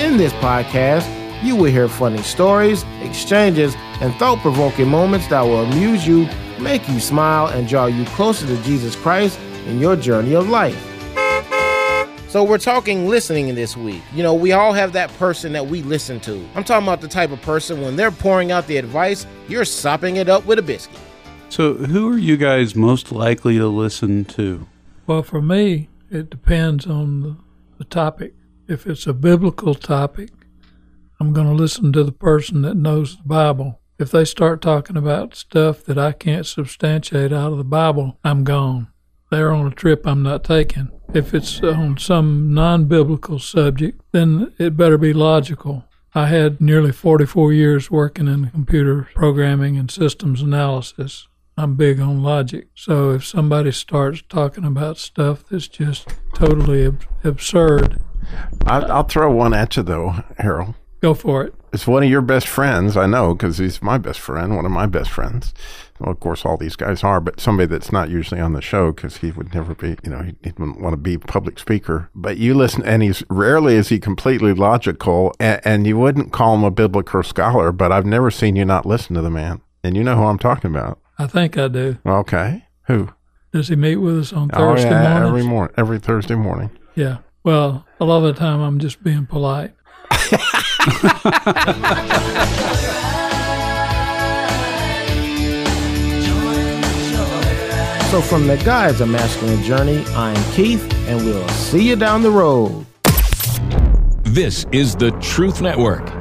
In this podcast, you will hear funny stories, exchanges, and thought provoking moments that will amuse you, make you smile, and draw you closer to Jesus Christ in your journey of life. So we're talking listening this week. You know, we all have that person that we listen to. I'm talking about the type of person when they're pouring out the advice, you're sopping it up with a biscuit. So, who are you guys most likely to listen to? Well, for me, it depends on the, the topic. If it's a biblical topic, I'm going to listen to the person that knows the Bible. If they start talking about stuff that I can't substantiate out of the Bible, I'm gone. They're on a trip I'm not taking. If it's on some non biblical subject, then it better be logical. I had nearly 44 years working in computer programming and systems analysis. I'm big on logic. So if somebody starts talking about stuff that's just totally ab- absurd, I'll, I'll throw one at you though, Harold. go for it. It's one of your best friends, I know, because he's my best friend, one of my best friends. Well, of course, all these guys are, but somebody that's not usually on the show because he would never be, you know, he, he wouldn't want to be public speaker. But you listen, and he's rarely is he completely logical, and, and you wouldn't call him a biblical scholar, but I've never seen you not listen to the man. And you know who I'm talking about. I think I do. Okay. Who? Does he meet with us on oh, Thursday yeah, mornings? every morning, every Thursday morning. Yeah. Well, a lot of the time I'm just being polite. So from the guys of Masculine Journey, I'm Keith, and we'll see you down the road. This is the Truth Network.